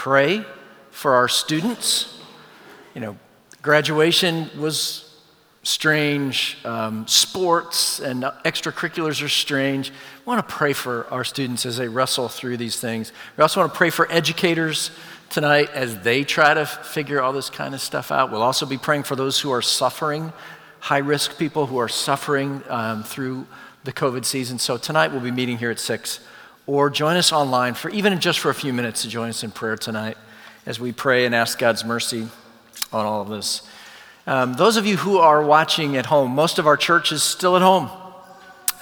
pray for our students. You know, graduation was strange. Um, sports and extracurriculars are strange. We want to pray for our students as they wrestle through these things. We also want to pray for educators tonight as they try to figure all this kind of stuff out. We'll also be praying for those who are suffering, high risk people who are suffering um, through the COVID season. So tonight we'll be meeting here at 6. Or join us online for even just for a few minutes to join us in prayer tonight as we pray and ask God's mercy on all of this. Um, those of you who are watching at home, most of our church is still at home.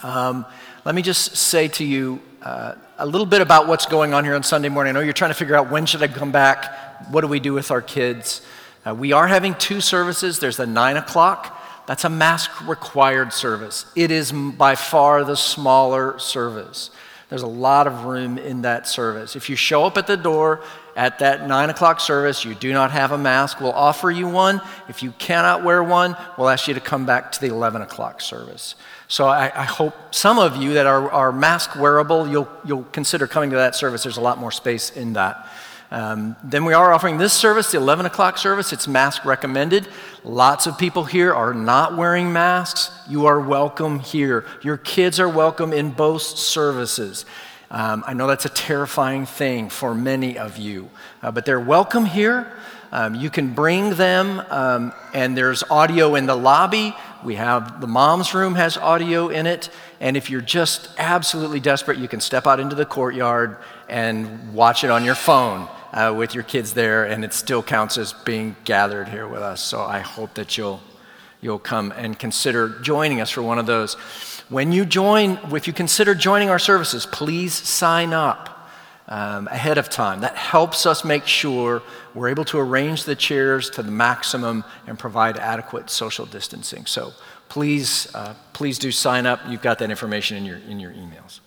Um, let me just say to you uh, a little bit about what's going on here on Sunday morning. I know you're trying to figure out when should I come back? What do we do with our kids? Uh, we are having two services. There's a nine o'clock. That's a mask required service. It is by far the smaller service. There's a lot of room in that service. If you show up at the door at that nine o'clock service, you do not have a mask, we'll offer you one. If you cannot wear one, we'll ask you to come back to the 11 o'clock service. So I, I hope some of you that are, are mask wearable, you'll, you'll consider coming to that service. There's a lot more space in that. Um, then we are offering this service, the 11 o'clock service. It's mask recommended. Lots of people here are not wearing masks. You are welcome here. Your kids are welcome in both services. Um, I know that's a terrifying thing for many of you, uh, but they're welcome here. Um, you can bring them, um, and there's audio in the lobby. We have the mom's room has audio in it. And if you're just absolutely desperate, you can step out into the courtyard and watch it on your phone uh, with your kids there, and it still counts as being gathered here with us. So I hope that you'll, you'll come and consider joining us for one of those. When you join, if you consider joining our services, please sign up. Um, ahead of time. That helps us make sure we're able to arrange the chairs to the maximum and provide adequate social distancing. So please, uh, please do sign up. You've got that information in your, in your emails.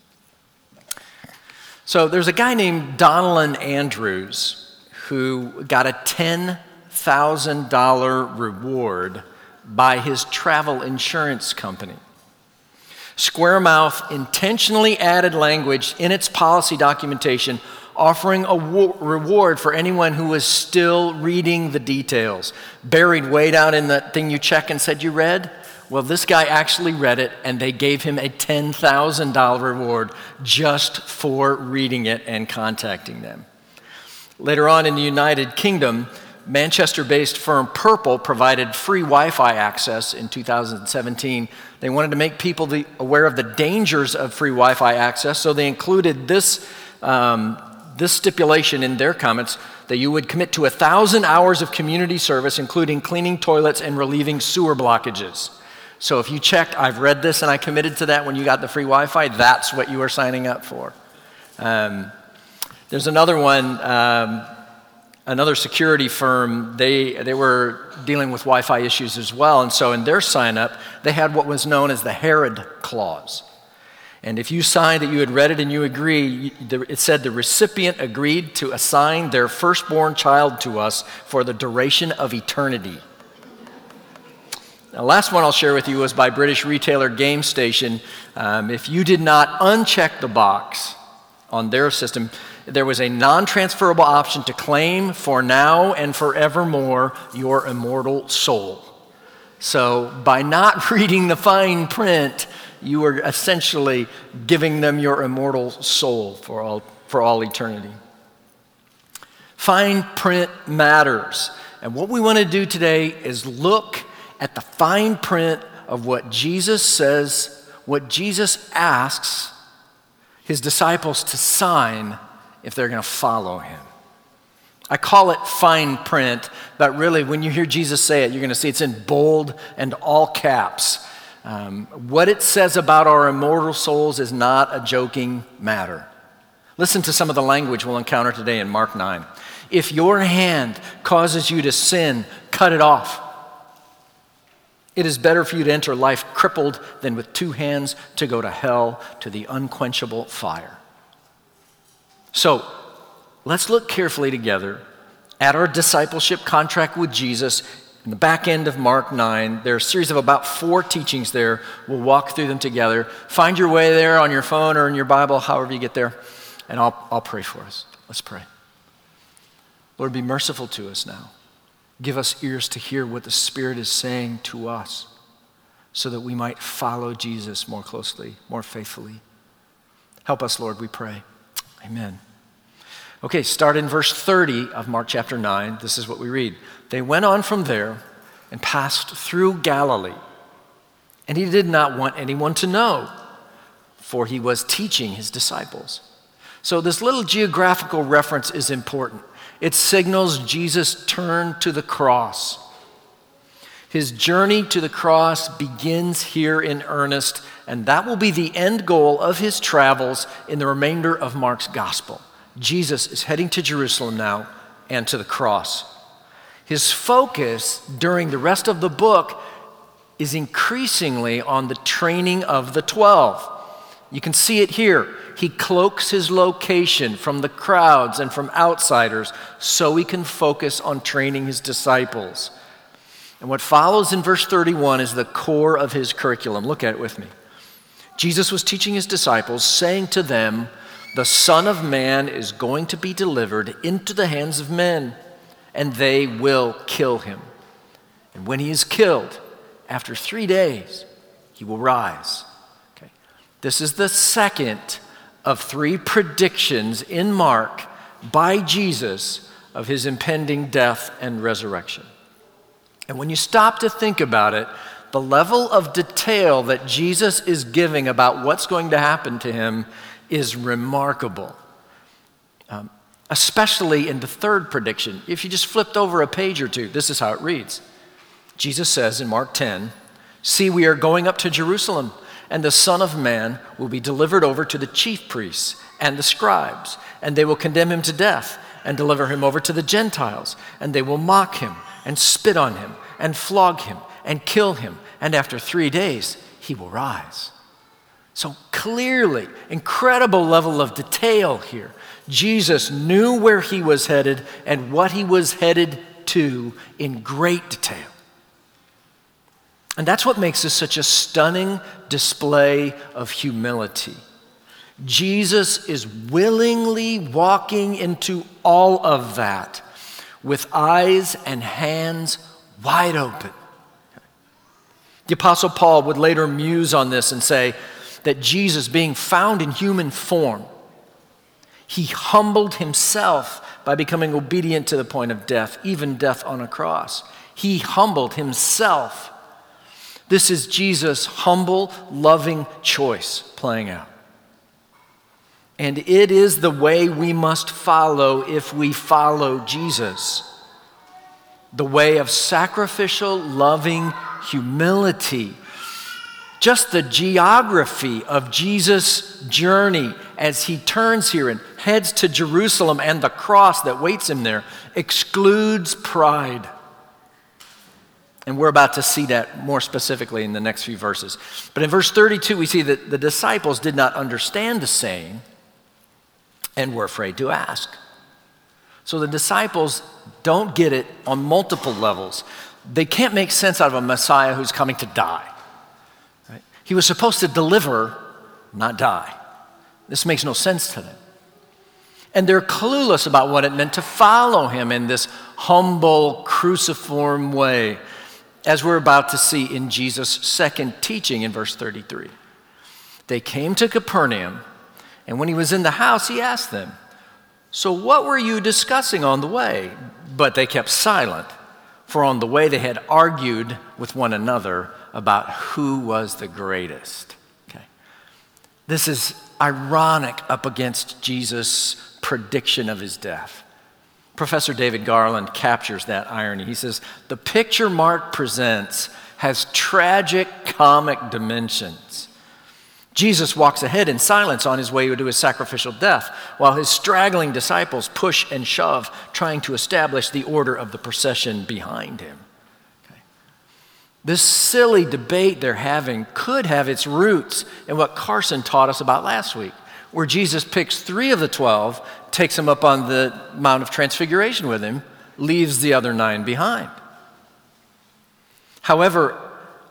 So there's a guy named Donelan Andrews who got a $10,000 reward by his travel insurance company. Squaremouth intentionally added language in its policy documentation offering a wo- reward for anyone who was still reading the details. Buried way down in that thing you check and said you read, well, this guy actually read it, and they gave him a $10,000 reward just for reading it and contacting them. Later on in the United Kingdom, Manchester based firm Purple provided free Wi Fi access in 2017. They wanted to make people the, aware of the dangers of free Wi Fi access, so they included this, um, this stipulation in their comments that you would commit to a thousand hours of community service, including cleaning toilets and relieving sewer blockages. So if you checked, I've read this and I committed to that when you got the free Wi Fi, that's what you are signing up for. Um, there's another one, um, another security firm, they, they were dealing with Wi Fi issues as well. And so in their sign up, they had what was known as the Herod Clause. And if you signed that you had read it and you agree, it said the recipient agreed to assign their firstborn child to us for the duration of eternity. The last one I'll share with you was by British retailer GameStation. Um, if you did not uncheck the box on their system, there was a non transferable option to claim for now and forevermore your immortal soul. So, by not reading the fine print, you were essentially giving them your immortal soul for all, for all eternity. Fine print matters. And what we want to do today is look at the fine print of what Jesus says, what Jesus asks his disciples to sign if they're going to follow him. I call it fine print, but really, when you hear Jesus say it, you're going to see it's in bold and all caps. Um, what it says about our immortal souls is not a joking matter. Listen to some of the language we'll encounter today in Mark 9. If your hand causes you to sin, cut it off. It is better for you to enter life crippled than with two hands to go to hell, to the unquenchable fire. So, let's look carefully together at our discipleship contract with Jesus in the back end of Mark 9. There are a series of about four teachings there. We'll walk through them together. Find your way there on your phone or in your Bible, however you get there, and I'll, I'll pray for us. Let's pray. Lord, be merciful to us now. Give us ears to hear what the Spirit is saying to us so that we might follow Jesus more closely, more faithfully. Help us, Lord, we pray. Amen. Okay, start in verse 30 of Mark chapter 9. This is what we read. They went on from there and passed through Galilee. And he did not want anyone to know, for he was teaching his disciples. So, this little geographical reference is important. It signals Jesus' turn to the cross. His journey to the cross begins here in earnest, and that will be the end goal of his travels in the remainder of Mark's gospel. Jesus is heading to Jerusalem now and to the cross. His focus during the rest of the book is increasingly on the training of the 12. You can see it here. He cloaks his location from the crowds and from outsiders so he can focus on training his disciples. And what follows in verse 31 is the core of his curriculum. Look at it with me. Jesus was teaching his disciples, saying to them, The Son of Man is going to be delivered into the hands of men, and they will kill him. And when he is killed, after three days, he will rise. This is the second of three predictions in Mark by Jesus of his impending death and resurrection. And when you stop to think about it, the level of detail that Jesus is giving about what's going to happen to him is remarkable. Um, especially in the third prediction. If you just flipped over a page or two, this is how it reads Jesus says in Mark 10 See, we are going up to Jerusalem, and the Son of Man will be delivered over to the chief priests and the scribes, and they will condemn him to death and deliver him over to the Gentiles, and they will mock him and spit on him and flog him and kill him, and after three days he will rise. So clearly, incredible level of detail here. Jesus knew where he was headed and what he was headed to in great detail. And that's what makes this such a stunning display of humility. Jesus is willingly walking into all of that with eyes and hands wide open. The Apostle Paul would later muse on this and say that Jesus, being found in human form, he humbled himself by becoming obedient to the point of death, even death on a cross. He humbled himself. This is Jesus' humble, loving choice playing out. And it is the way we must follow if we follow Jesus the way of sacrificial, loving humility. Just the geography of Jesus' journey as he turns here and heads to Jerusalem and the cross that waits him there excludes pride. And we're about to see that more specifically in the next few verses. But in verse 32, we see that the disciples did not understand the saying and were afraid to ask. So the disciples don't get it on multiple levels. They can't make sense out of a Messiah who's coming to die. Right? He was supposed to deliver, not die. This makes no sense to them. And they're clueless about what it meant to follow him in this humble, cruciform way, as we're about to see in Jesus' second teaching in verse 33. They came to Capernaum, and when he was in the house, he asked them, so, what were you discussing on the way? But they kept silent, for on the way they had argued with one another about who was the greatest. Okay. This is ironic up against Jesus' prediction of his death. Professor David Garland captures that irony. He says, The picture Mark presents has tragic comic dimensions. Jesus walks ahead in silence on his way to his sacrificial death, while his straggling disciples push and shove, trying to establish the order of the procession behind him. Okay. This silly debate they're having could have its roots in what Carson taught us about last week, where Jesus picks three of the 12, takes them up on the Mount of Transfiguration with him, leaves the other nine behind. However,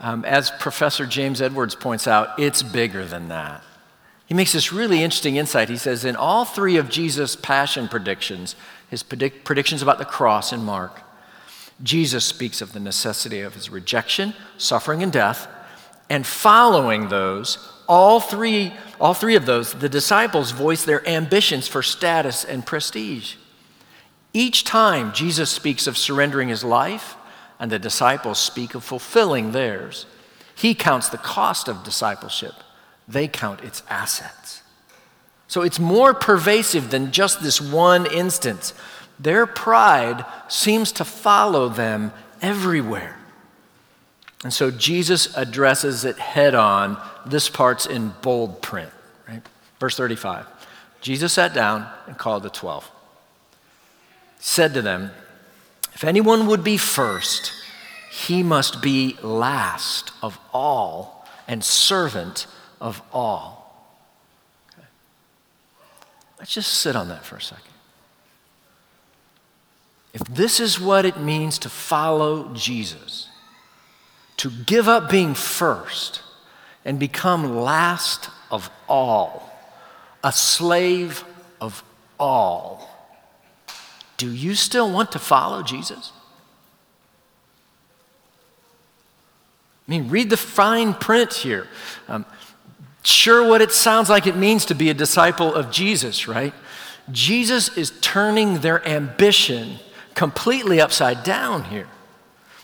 um, as Professor James Edwards points out, it's bigger than that. He makes this really interesting insight. He says, in all three of Jesus' passion predictions, his predict- predictions about the cross in Mark. Jesus speaks of the necessity of his rejection, suffering, and death. And following those, all three, all three of those, the disciples voice their ambitions for status and prestige. Each time Jesus speaks of surrendering his life, and the disciples speak of fulfilling theirs. He counts the cost of discipleship, they count its assets. So it's more pervasive than just this one instance. Their pride seems to follow them everywhere. And so Jesus addresses it head on. This part's in bold print, right? Verse 35. Jesus sat down and called the 12. Said to them, If anyone would be first, he must be last of all and servant of all. Let's just sit on that for a second. If this is what it means to follow Jesus, to give up being first and become last of all, a slave of all, do you still want to follow Jesus? I mean, read the fine print here. Um, sure, what it sounds like it means to be a disciple of Jesus, right? Jesus is turning their ambition completely upside down here.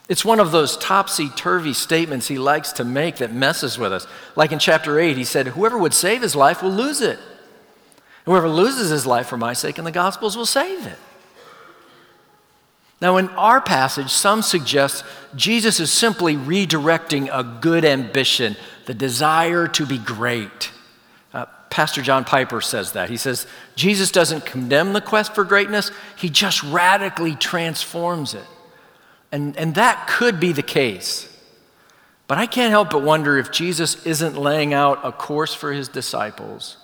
It's one of those topsy turvy statements he likes to make that messes with us. Like in chapter 8, he said, Whoever would save his life will lose it. Whoever loses his life for my sake and the gospel's will save it. Now, in our passage, some suggest Jesus is simply redirecting a good ambition, the desire to be great. Uh, Pastor John Piper says that. He says, Jesus doesn't condemn the quest for greatness, he just radically transforms it. And, and that could be the case. But I can't help but wonder if Jesus isn't laying out a course for his disciples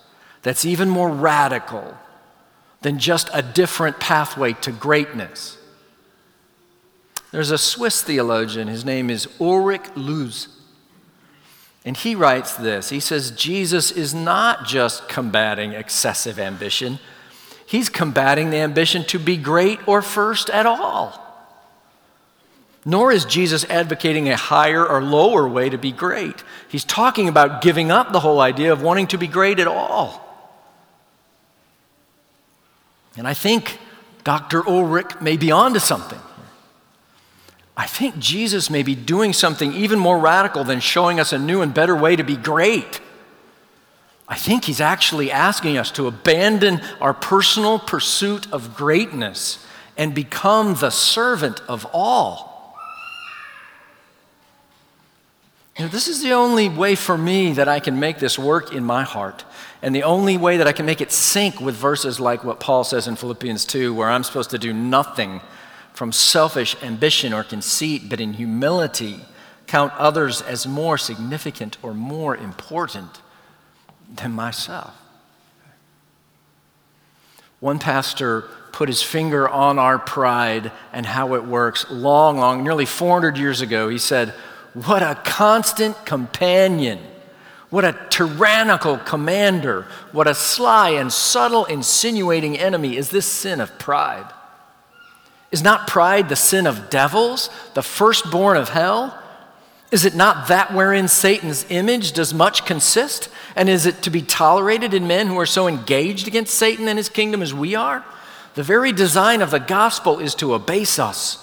that's even more radical than just a different pathway to greatness. There's a Swiss theologian, his name is Ulrich Luz. And he writes this He says, Jesus is not just combating excessive ambition, he's combating the ambition to be great or first at all. Nor is Jesus advocating a higher or lower way to be great. He's talking about giving up the whole idea of wanting to be great at all. And I think Dr. Ulrich may be onto something. I think Jesus may be doing something even more radical than showing us a new and better way to be great. I think he's actually asking us to abandon our personal pursuit of greatness and become the servant of all. You know, this is the only way for me that I can make this work in my heart. And the only way that I can make it sync with verses like what Paul says in Philippians 2, where I'm supposed to do nothing from selfish ambition or conceit, but in humility count others as more significant or more important than myself. One pastor put his finger on our pride and how it works long, long, nearly 400 years ago. He said, What a constant companion. What a tyrannical commander. What a sly and subtle, insinuating enemy is this sin of pride. Is not pride the sin of devils, the firstborn of hell? Is it not that wherein Satan's image does much consist? And is it to be tolerated in men who are so engaged against Satan and his kingdom as we are? The very design of the gospel is to abase us,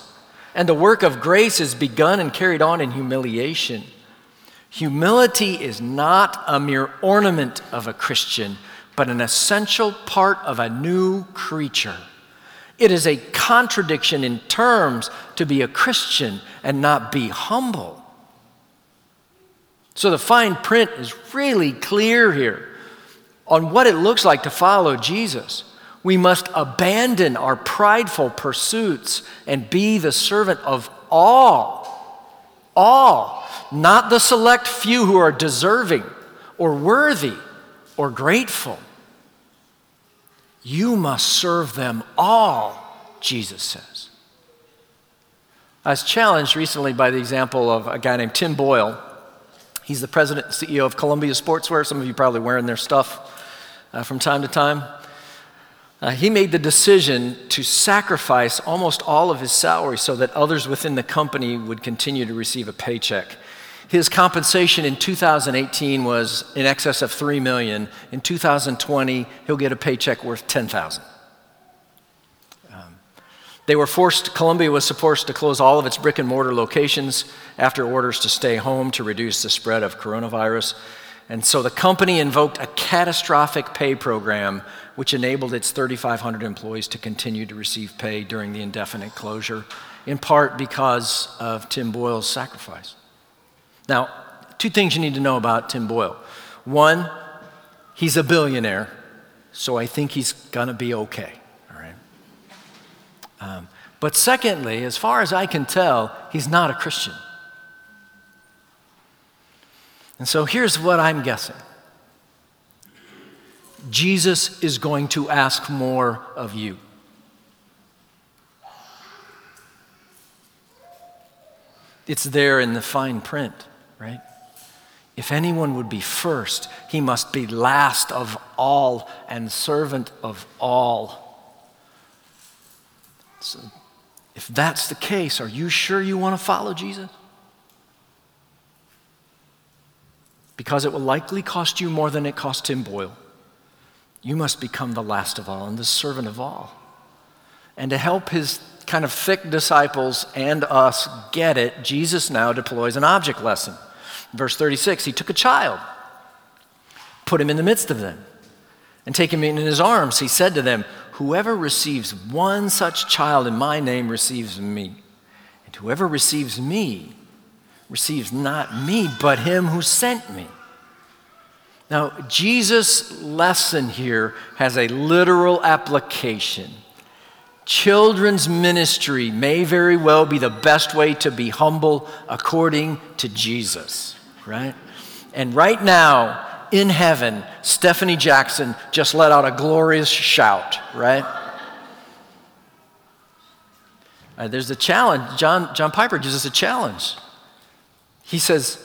and the work of grace is begun and carried on in humiliation. Humility is not a mere ornament of a Christian, but an essential part of a new creature. It is a contradiction in terms to be a Christian and not be humble. So the fine print is really clear here on what it looks like to follow Jesus. We must abandon our prideful pursuits and be the servant of all. All. Not the select few who are deserving or worthy or grateful. You must serve them all, Jesus says. I was challenged recently by the example of a guy named Tim Boyle. He's the president and CEO of Columbia Sportswear. Some of you probably wearing their stuff uh, from time to time. Uh, he made the decision to sacrifice almost all of his salary so that others within the company would continue to receive a paycheck. His compensation in 2018 was in excess of 3 million. In 2020, he'll get a paycheck worth 10,000. Um, they were forced, Columbia was forced to close all of its brick and mortar locations after orders to stay home to reduce the spread of coronavirus. And so the company invoked a catastrophic pay program which enabled its 3,500 employees to continue to receive pay during the indefinite closure, in part because of Tim Boyle's sacrifice. Now, two things you need to know about Tim Boyle. One, he's a billionaire, so I think he's gonna be okay, all right? Um, but secondly, as far as I can tell, he's not a Christian. And so here's what I'm guessing Jesus is going to ask more of you. It's there in the fine print, right? If anyone would be first, he must be last of all and servant of all. So, if that's the case, are you sure you want to follow Jesus? Because it will likely cost you more than it cost Tim Boyle. You must become the last of all and the servant of all. And to help his kind of thick disciples and us get it, Jesus now deploys an object lesson. Verse 36 He took a child, put him in the midst of them, and taking him in his arms, he said to them, Whoever receives one such child in my name receives me. And whoever receives me receives not me, but him who sent me. Now, Jesus' lesson here has a literal application. Children's ministry may very well be the best way to be humble according to Jesus, right? And right now, in heaven, Stephanie Jackson just let out a glorious shout, right? Uh, there's a challenge. John, John Piper gives us a challenge. He says,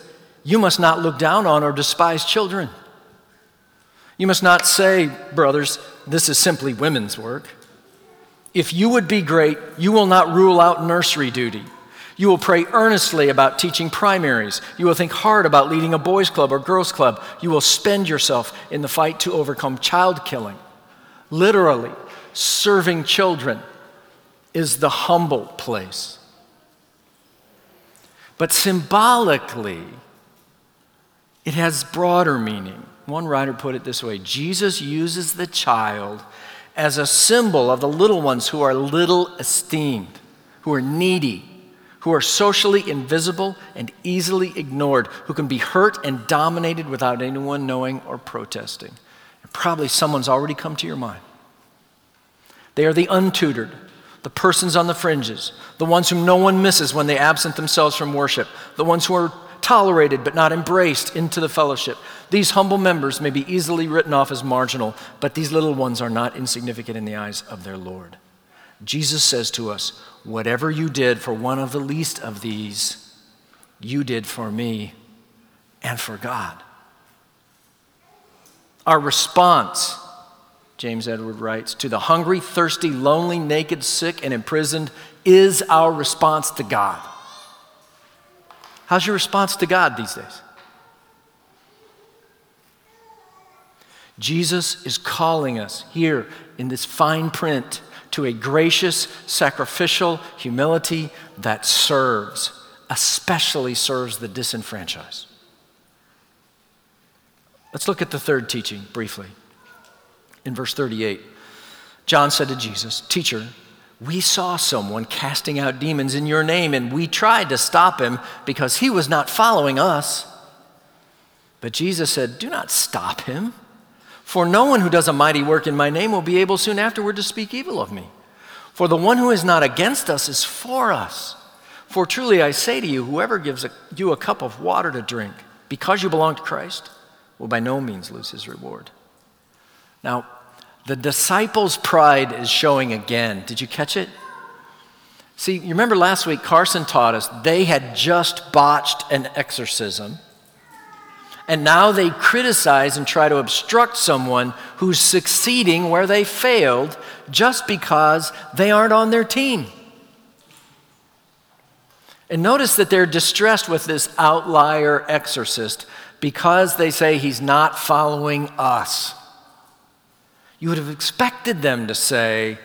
You must not look down on or despise children. You must not say, brothers, this is simply women's work. If you would be great, you will not rule out nursery duty. You will pray earnestly about teaching primaries. You will think hard about leading a boys' club or girls' club. You will spend yourself in the fight to overcome child killing. Literally, serving children is the humble place. But symbolically, it has broader meaning. One writer put it this way Jesus uses the child as a symbol of the little ones who are little esteemed, who are needy, who are socially invisible and easily ignored, who can be hurt and dominated without anyone knowing or protesting. And probably someone's already come to your mind. They are the untutored, the persons on the fringes, the ones whom no one misses when they absent themselves from worship, the ones who are tolerated but not embraced into the fellowship. These humble members may be easily written off as marginal, but these little ones are not insignificant in the eyes of their Lord. Jesus says to us, Whatever you did for one of the least of these, you did for me and for God. Our response James Edward writes, to the hungry, thirsty, lonely, naked, sick, and imprisoned is our response to God. How's your response to God these days? Jesus is calling us here in this fine print to a gracious, sacrificial humility that serves, especially serves the disenfranchised. Let's look at the third teaching briefly in verse 38. John said to Jesus, Teacher, we saw someone casting out demons in your name, and we tried to stop him because he was not following us. But Jesus said, Do not stop him, for no one who does a mighty work in my name will be able soon afterward to speak evil of me. For the one who is not against us is for us. For truly I say to you, whoever gives a, you a cup of water to drink because you belong to Christ will by no means lose his reward. Now, the disciples' pride is showing again. Did you catch it? See, you remember last week Carson taught us they had just botched an exorcism. And now they criticize and try to obstruct someone who's succeeding where they failed just because they aren't on their team. And notice that they're distressed with this outlier exorcist because they say he's not following us. You would have expected them to say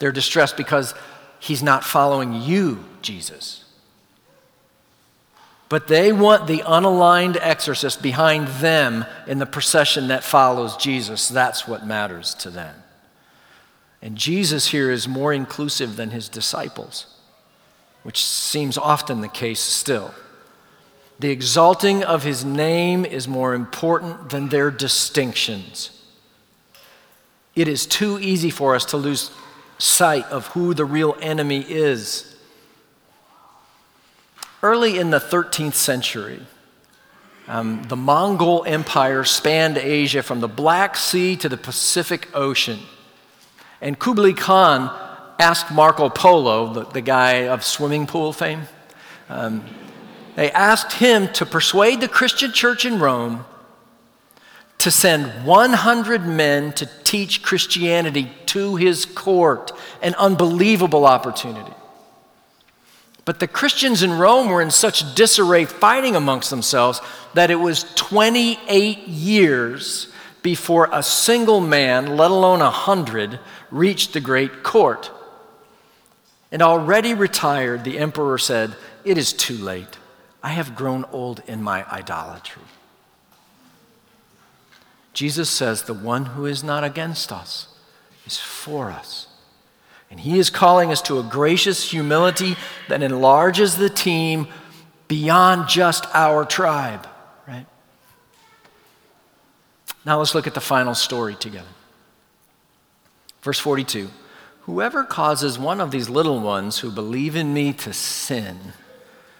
they're distressed because he's not following you, Jesus. But they want the unaligned exorcist behind them in the procession that follows Jesus. That's what matters to them. And Jesus here is more inclusive than his disciples which seems often the case still. The exalting of his name is more important than their distinctions. It is too easy for us to lose sight of who the real enemy is. Early in the 13th century, um, the Mongol Empire spanned Asia from the Black Sea to the Pacific Ocean. And Kublai Khan asked Marco Polo, the, the guy of swimming pool fame, um, they asked him to persuade the Christian church in Rome to send 100 men to teach Christianity to his court, an unbelievable opportunity. But the Christians in Rome were in such disarray, fighting amongst themselves, that it was 28 years before a single man, let alone a hundred, reached the great court. And already retired, the emperor said, It is too late. I have grown old in my idolatry. Jesus says, The one who is not against us is for us. And he is calling us to a gracious humility that enlarges the team beyond just our tribe, right? Now let's look at the final story together. Verse 42. Whoever causes one of these little ones who believe in me to sin.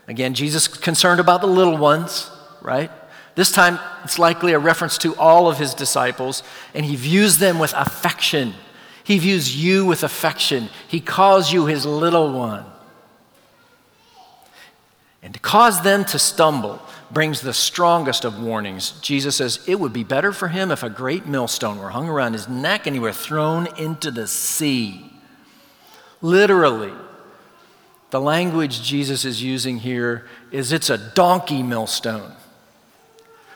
Again, Jesus concerned about the little ones, right? This time it's likely a reference to all of his disciples, and he views them with affection. He views you with affection. He calls you his little one. And to cause them to stumble brings the strongest of warnings. Jesus says it would be better for him if a great millstone were hung around his neck and he were thrown into the sea. Literally, the language Jesus is using here is it's a donkey millstone.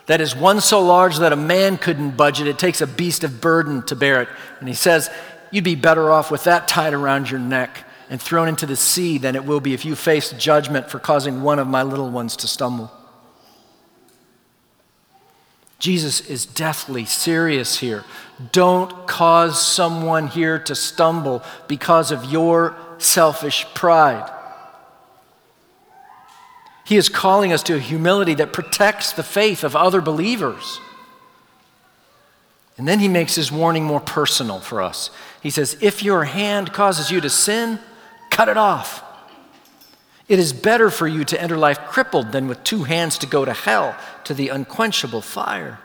That is one so large that a man couldn't budge it. It takes a beast of burden to bear it. And he says, You'd be better off with that tied around your neck and thrown into the sea than it will be if you face judgment for causing one of my little ones to stumble. Jesus is deathly serious here. Don't cause someone here to stumble because of your selfish pride. He is calling us to a humility that protects the faith of other believers. And then he makes his warning more personal for us. He says, If your hand causes you to sin, cut it off. It is better for you to enter life crippled than with two hands to go to hell, to the unquenchable fire.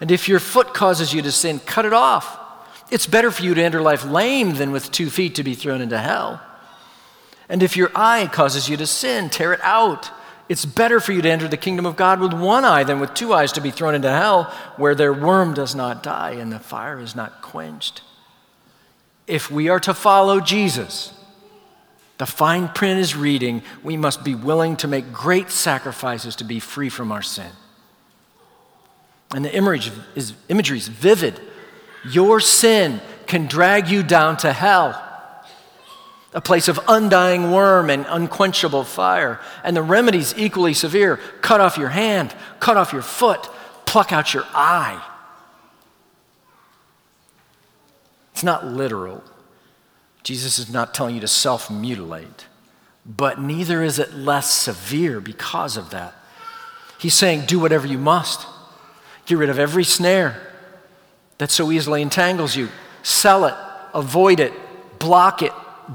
And if your foot causes you to sin, cut it off. It's better for you to enter life lame than with two feet to be thrown into hell. And if your eye causes you to sin, tear it out. It's better for you to enter the kingdom of God with one eye than with two eyes to be thrown into hell, where their worm does not die and the fire is not quenched. If we are to follow Jesus, the fine print is reading, we must be willing to make great sacrifices to be free from our sin. And the image is, imagery is vivid. Your sin can drag you down to hell, a place of undying worm and unquenchable fire. And the remedy's equally severe cut off your hand, cut off your foot, pluck out your eye. It's not literal. Jesus is not telling you to self mutilate, but neither is it less severe because of that. He's saying, do whatever you must. Get rid of every snare that so easily entangles you. Sell it, avoid it, block it,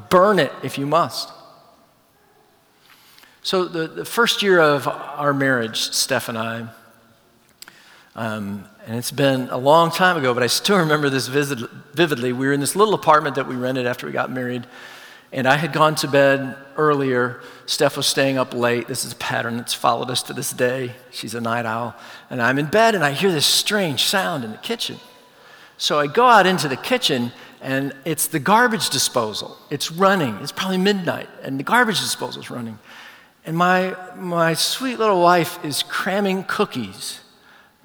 burn it if you must. So, the, the first year of our marriage, Steph and I, um, and it's been a long time ago, but I still remember this visit, vividly. We were in this little apartment that we rented after we got married, And I had gone to bed earlier. Steph was staying up late. This is a pattern that's followed us to this day. She's a night owl. And I'm in bed and I hear this strange sound in the kitchen. So I go out into the kitchen and it's the garbage disposal. It's running. It's probably midnight and the garbage disposal is running. And my, my sweet little wife is cramming cookies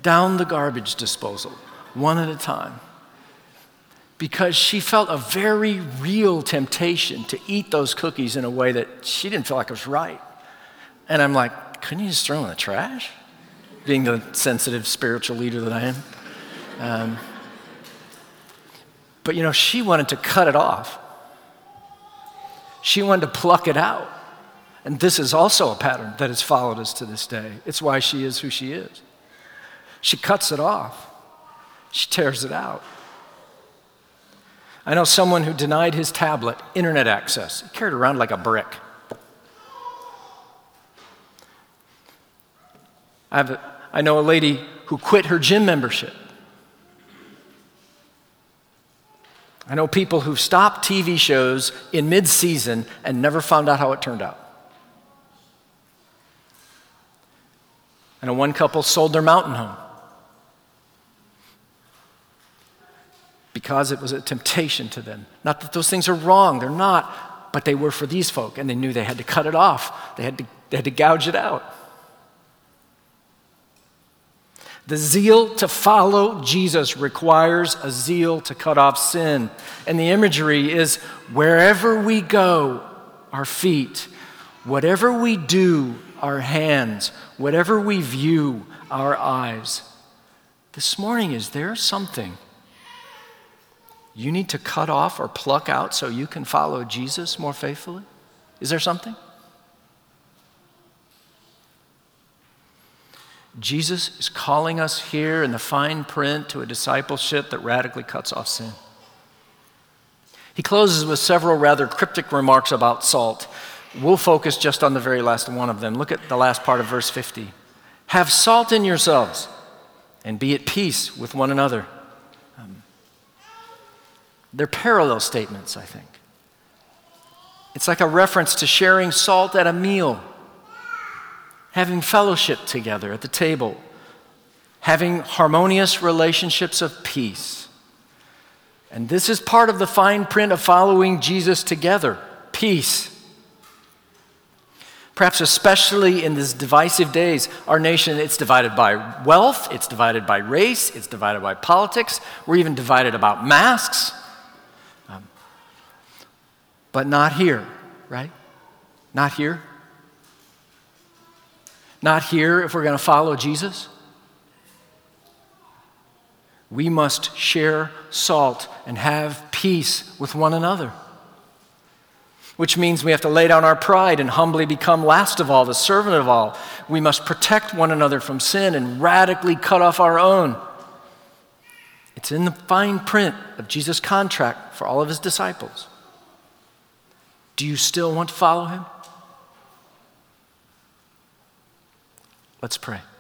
down the garbage disposal, one at a time, because she felt a very real temptation to eat those cookies in a way that she didn't feel like was right. And I'm like, couldn't you just throw them in the trash? Being the sensitive spiritual leader that I am. Um, but you know, she wanted to cut it off. She wanted to pluck it out. And this is also a pattern that has followed us to this day. It's why she is who she is. She cuts it off, she tears it out. I know someone who denied his tablet internet access. He carried around like a brick. I, have a, I know a lady who quit her gym membership. I know people who stopped TV shows in mid season and never found out how it turned out. I know one couple sold their mountain home because it was a temptation to them. Not that those things are wrong, they're not, but they were for these folk, and they knew they had to cut it off, they had to, they had to gouge it out. The zeal to follow Jesus requires a zeal to cut off sin. And the imagery is wherever we go, our feet, whatever we do, our hands, whatever we view, our eyes. This morning, is there something you need to cut off or pluck out so you can follow Jesus more faithfully? Is there something? Jesus is calling us here in the fine print to a discipleship that radically cuts off sin. He closes with several rather cryptic remarks about salt. We'll focus just on the very last one of them. Look at the last part of verse 50. Have salt in yourselves and be at peace with one another. Um, they're parallel statements, I think. It's like a reference to sharing salt at a meal, having fellowship together at the table, having harmonious relationships of peace. And this is part of the fine print of following Jesus together peace. Perhaps especially in these divisive days, our nation, it's divided by wealth, it's divided by race, it's divided by politics, we're even divided about masks. Um, but not here, right? Not here. Not here if we're going to follow Jesus. We must share salt and have peace with one another which means we have to lay down our pride and humbly become last of all, the servant of all. We must protect one another from sin and radically cut off our own. It's in the fine print of Jesus' contract for all of his disciples. Do you still want to follow him? Let's pray.